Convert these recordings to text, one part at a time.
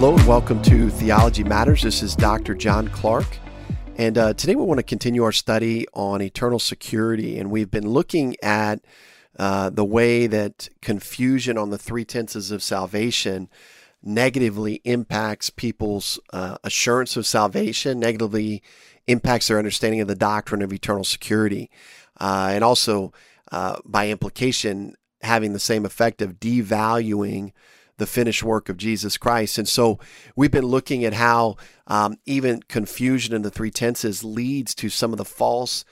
Hello and welcome to Theology Matters. This is Dr. John Clark. And uh, today we want to continue our study on eternal security. And we've been looking at uh, the way that confusion on the three tenses of salvation negatively impacts people's uh, assurance of salvation, negatively impacts their understanding of the doctrine of eternal security, uh, and also, uh, by implication, having the same effect of devaluing the finished work of Jesus Christ. And so we've been looking at how um, even confusion in the three tenses leads to some of the false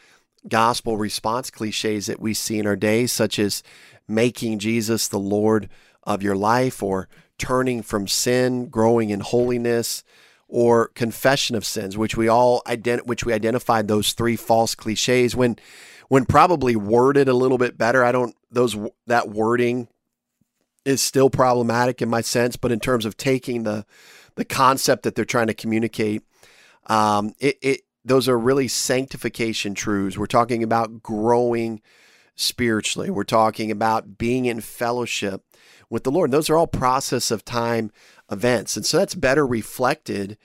gospel response cliches that we see in our day, such as making Jesus the Lord of your life or turning from sin, growing in holiness, or confession of sins, which we all ident- which we identified those three false cliches when when probably worded a little bit better. I don't those that wording is still problematic in my sense, but in terms of taking the the concept that they're trying to communicate, um, it, it those are really sanctification truths. We're talking about growing spiritually. We're talking about being in fellowship with the Lord. Those are all process of time events. And so that's better reflected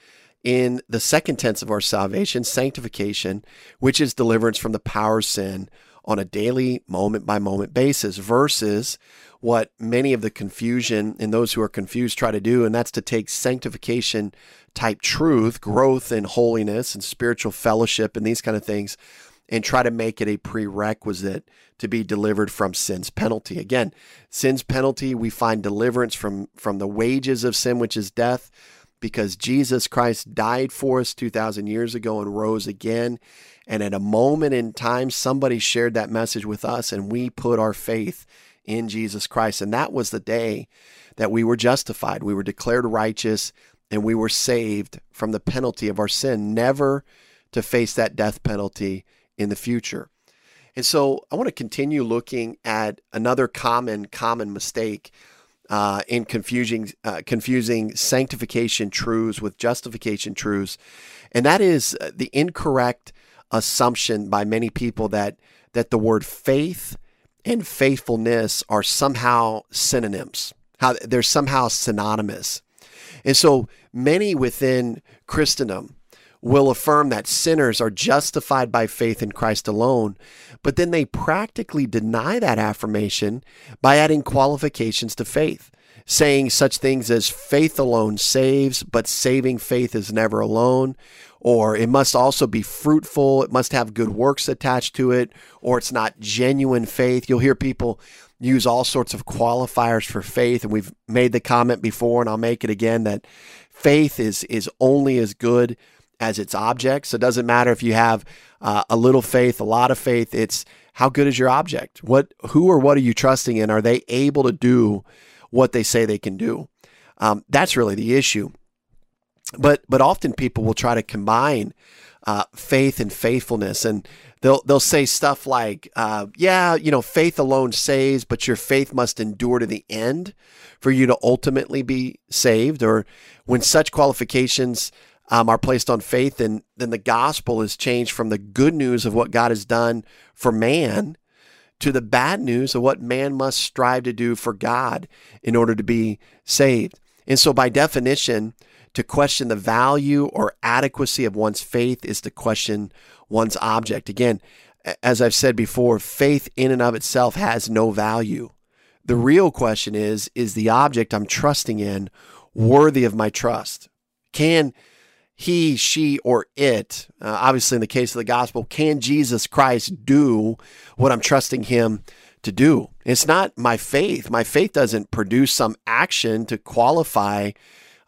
in the second tense of our salvation, sanctification, which is deliverance from the power of sin on a daily, moment by moment basis, versus what many of the confusion and those who are confused try to do, and that's to take sanctification type truth, growth in holiness and spiritual fellowship and these kind of things, and try to make it a prerequisite to be delivered from sin's penalty. Again, sin's penalty, we find deliverance from, from the wages of sin, which is death, because Jesus Christ died for us 2,000 years ago and rose again. And at a moment in time, somebody shared that message with us, and we put our faith in Jesus Christ. And that was the day that we were justified. We were declared righteous and we were saved from the penalty of our sin, never to face that death penalty in the future. And so I want to continue looking at another common, common mistake uh, in confusing, uh, confusing sanctification truths with justification truths. And that is uh, the incorrect assumption by many people that, that the word faith and faithfulness are somehow synonyms, how they're somehow synonymous. And so many within Christendom will affirm that sinners are justified by faith in Christ alone, but then they practically deny that affirmation by adding qualifications to faith, saying such things as faith alone saves, but saving faith is never alone, or it must also be fruitful, it must have good works attached to it, or it's not genuine faith. You'll hear people use all sorts of qualifiers for faith, and we've made the comment before, and I'll make it again that faith is is only as good as its object. So it doesn't matter if you have uh, a little faith, a lot of faith. It's how good is your object? What, who, or what are you trusting in? Are they able to do what they say they can do? Um, that's really the issue. But but often people will try to combine uh, faith and faithfulness, and they'll they'll say stuff like, uh, "Yeah, you know, faith alone saves, but your faith must endure to the end for you to ultimately be saved." Or when such qualifications um, are placed on faith, and then the gospel is changed from the good news of what God has done for man to the bad news of what man must strive to do for God in order to be saved. And so, by definition, to question the value or adequacy of one's faith is to question one's object. Again, as I've said before, faith in and of itself has no value. The real question is is the object I'm trusting in worthy of my trust? Can he, she, or it, uh, obviously in the case of the gospel, can Jesus Christ do what I'm trusting him to do? It's not my faith. My faith doesn't produce some action to qualify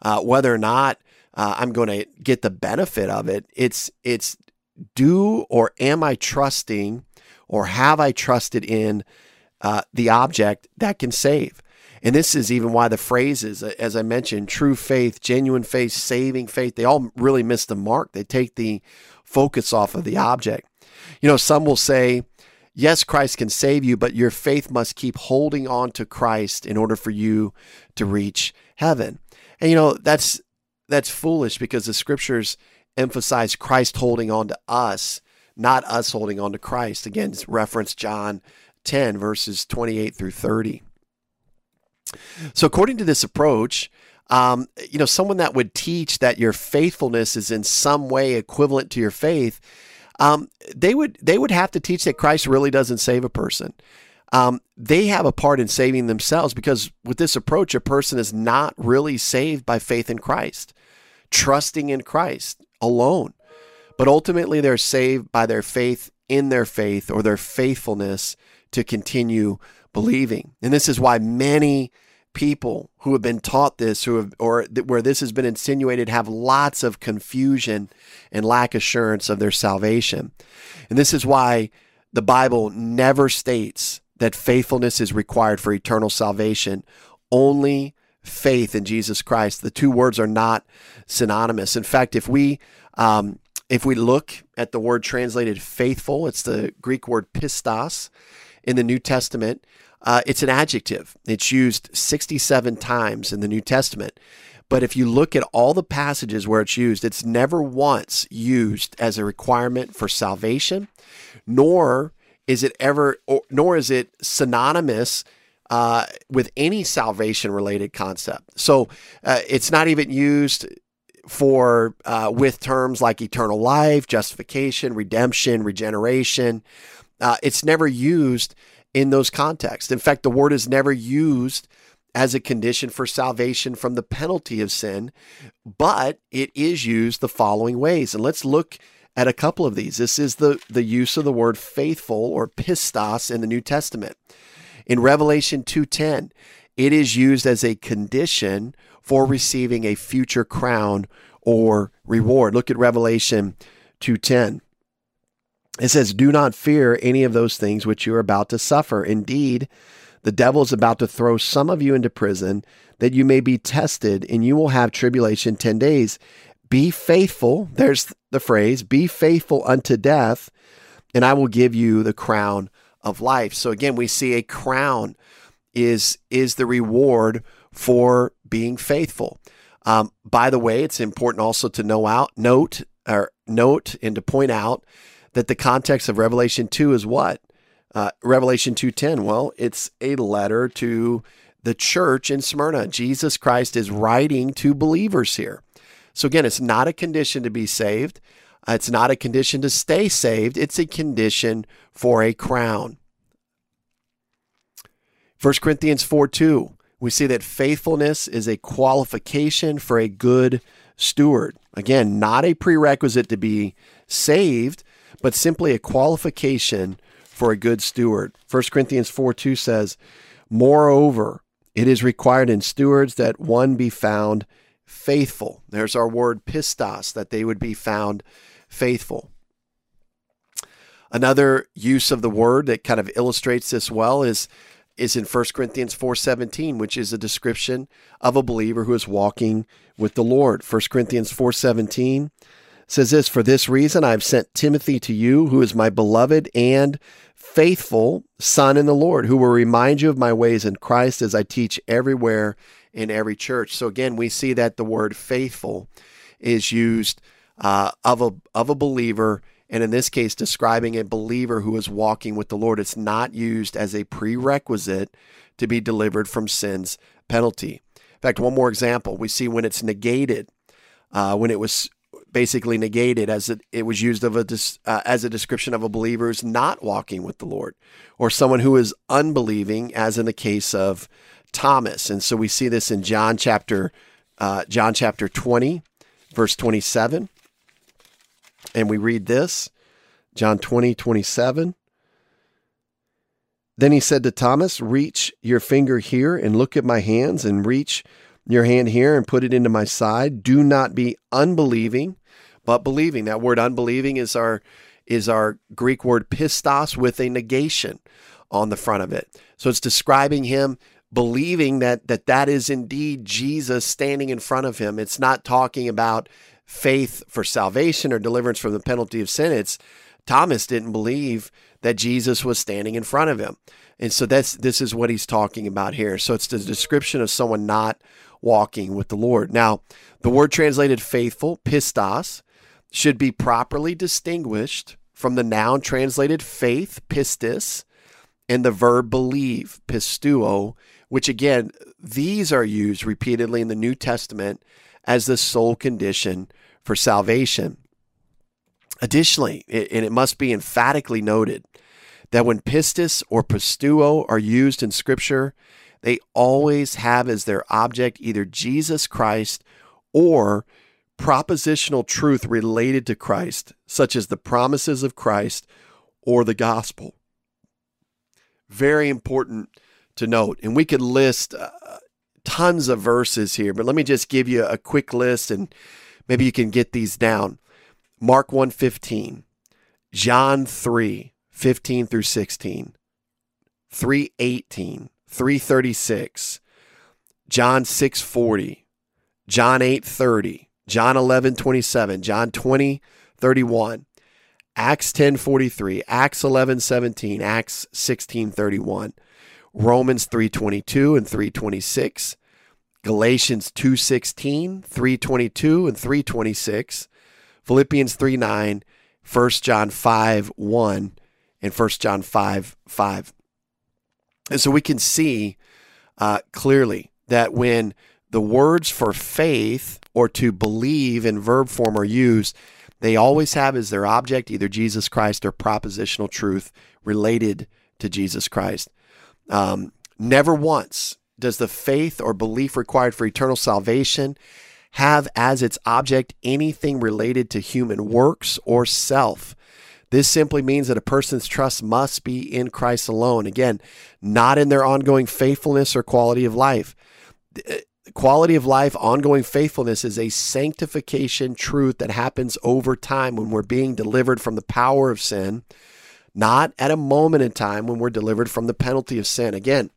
uh, whether or not uh, I'm going to get the benefit of it. It's it's do or am I trusting or have I trusted in uh, the object that can save? And this is even why the phrases, uh, as I mentioned, true faith, genuine faith, saving faith, they all really miss the mark. They take the focus off of the object. You know, some will say, yes, Christ can save you, but your faith must keep holding on to Christ in order for you to reach heaven. And you know, that's that's foolish because the scriptures emphasize Christ holding on to us, not us holding on to Christ. Again, reference John 10 verses 28 through 30. So according to this approach, um, you know, someone that would teach that your faithfulness is in some way equivalent to your faith, um, they would they would have to teach that Christ really doesn't save a person. Um, they have a part in saving themselves because with this approach, a person is not really saved by faith in Christ, trusting in Christ alone, but ultimately they're saved by their faith in their faith or their faithfulness to continue believing. And this is why many people who have been taught this who have or where this has been insinuated have lots of confusion and lack assurance of their salvation. And this is why the Bible never states that faithfulness is required for eternal salvation. Only faith in Jesus Christ. The two words are not synonymous. In fact, if we um, if we look at the word translated faithful, it's the Greek word pistos in the New Testament. Uh, it's an adjective. It's used 67 times in the New Testament. But if you look at all the passages where it's used, it's never once used as a requirement for salvation, nor is it ever, or, nor is it synonymous uh, with any salvation related concept. So uh, it's not even used for uh, with terms like eternal life, justification, redemption, regeneration. Uh, it's never used in those contexts. In fact, the word is never used as a condition for salvation from the penalty of sin, but it is used the following ways. And let's look at a couple of these. This is the, the use of the word faithful or pistos in the New Testament. In Revelation 2:10, it is used as a condition for receiving a future crown or reward. Look at Revelation 2:10. It says, Do not fear any of those things which you are about to suffer. Indeed, the devil is about to throw some of you into prison that you may be tested, and you will have tribulation 10 days. Be faithful. There's the phrase, be faithful unto death, and I will give you the crown of life. So again, we see a crown is is the reward for being faithful. Um, by the way, it's important also to know out note or note and to point out that the context of Revelation 2 is what? Uh, Revelation 2:10. Well, it's a letter to the church in Smyrna. Jesus Christ is writing to believers here. So again, it's not a condition to be saved. Uh, it's not a condition to stay saved. It's a condition for a crown. 1 Corinthians 4 2, we see that faithfulness is a qualification for a good steward. Again, not a prerequisite to be saved, but simply a qualification for a good steward. 1 Corinthians 4 2 says, Moreover, it is required in stewards that one be found faithful. There's our word pistos, that they would be found faithful. Another use of the word that kind of illustrates this well is is in 1 Corinthians 4:17, which is a description of a believer who is walking with the Lord. 1 Corinthians 4:17 says this For this reason I have sent Timothy to you, who is my beloved and faithful son in the Lord, who will remind you of my ways in Christ as I teach everywhere in every church. So again, we see that the word faithful is used uh, of a of a believer, and in this case, describing a believer who is walking with the Lord. It's not used as a prerequisite to be delivered from sin's penalty. In fact, one more example: we see when it's negated, uh, when it was basically negated as it, it was used of a uh, as a description of a believer who's not walking with the Lord, or someone who is unbelieving, as in the case of Thomas. And so we see this in John chapter uh, John chapter twenty, verse twenty seven, and we read this, John 20, 27. Then he said to Thomas, Reach your finger here and look at my hands, and reach your hand here and put it into my side. Do not be unbelieving, but believing. That word unbelieving is our is our Greek word pistos with a negation on the front of it. So it's describing him believing that that that is indeed Jesus standing in front of him. It's not talking about faith for salvation or deliverance from the penalty of sin. It's Thomas didn't believe that Jesus was standing in front of him. And so that's this is what he's talking about here. So it's the description of someone not walking with the Lord. Now, the word translated faithful, pistos, should be properly distinguished from the noun translated faith, pistis, and the verb believe, pisteuo, which again, these are used repeatedly in the New Testament as the sole condition for salvation. Additionally, and it must be emphatically noted that when pistis or pisteuo are used in Scripture, they always have as their object either Jesus Christ or propositional truth related to Christ, such as the promises of Christ or the gospel. Very important to note. And we could list uh, tons of verses here, but let me just give you a quick list and maybe you can get these down. Mark 1:15, John 3, 15 through 16, 318, 336, John 6:40, John 8:30, John 11:27, John 20:31, Acts 10:43, Acts 11:17, Acts 16:31, Romans 3:22 and 3:26, Galatians 2:16, 3:22 and 3:26, Philippians 3:9, 1 John 5, 1, and 1 John 5, 5. And so we can see uh, clearly that when the words for faith or to believe in verb form or use, they always have as their object either Jesus Christ or propositional truth related to Jesus Christ. Um, never once does the faith or belief required for eternal salvation have as its object anything related to human works or self. This simply means that a person's trust must be in Christ alone. Again, not in their ongoing faithfulness or quality of life quality of life, ongoing faithfulness is a sanctification truth that happens over time when we're being delivered from the power of sin, not at a moment in time when we're delivered from the penalty of sin. Again,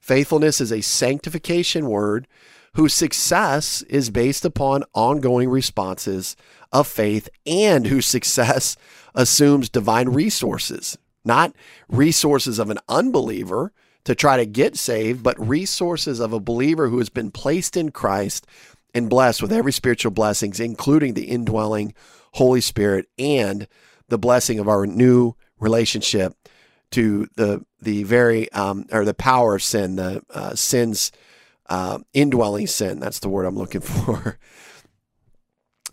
faithfulness is a sanctification word whose success is based upon ongoing responses of faith and whose success assumes divine resources, not resources of an unbeliever to try to get saved, but resources of a believer who has been placed in Christ and blessed with every spiritual blessings, including the indwelling Holy Spirit and the blessing of our new relationship to the the very um, or the power of sin, the uh, sin's uh, indwelling sin. That's the word I'm looking for.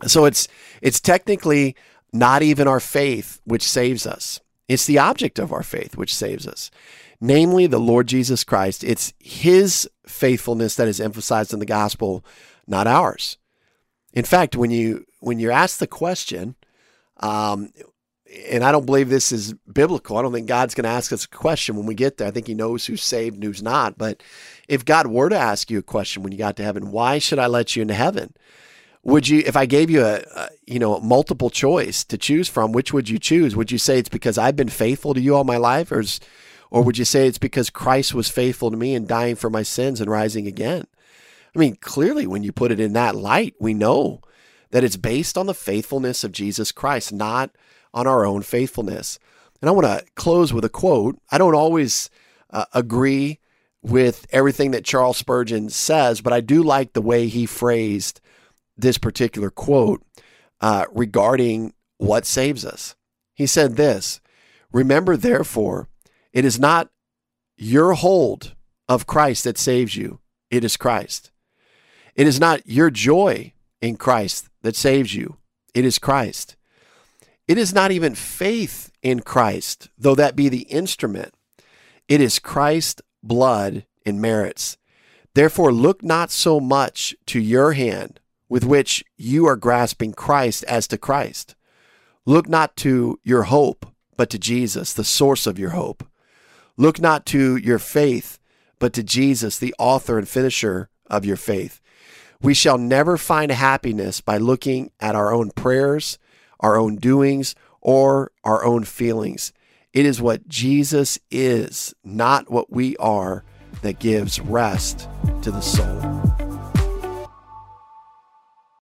so it's it's technically not even our faith which saves us. It's the object of our faith which saves us namely the Lord Jesus Christ. It's his faithfulness that is emphasized in the gospel, not ours. In fact, when you when you're asked the question, um, and I don't believe this is biblical. I don't think God's going to ask us a question when we get there. I think He knows who's saved and who's not. But if God were to ask you a question when you got to heaven, why should I let you into heaven? Would you, if I gave you a, a you know a multiple choice to choose from, which would you choose? Would you say it's because I've been faithful to you all my life, or is or would you say it's because Christ was faithful to me in dying for my sins and rising again? I mean, clearly, when you put it in that light, we know that it's based on the faithfulness of Jesus Christ, not on our own faithfulness. And I want to close with a quote. I don't always uh, agree with everything that Charles Spurgeon says, but I do like the way he phrased this particular quote uh, regarding what saves us. He said this Remember, therefore, it is not your hold of Christ that saves you, it is Christ. It is not your joy in Christ that saves you, it is Christ. It is not even faith in Christ, though that be the instrument. It is Christ's blood and merits. Therefore, look not so much to your hand with which you are grasping Christ as to Christ. Look not to your hope, but to Jesus, the source of your hope. Look not to your faith, but to Jesus, the author and finisher of your faith. We shall never find happiness by looking at our own prayers, our own doings, or our own feelings. It is what Jesus is, not what we are, that gives rest to the soul.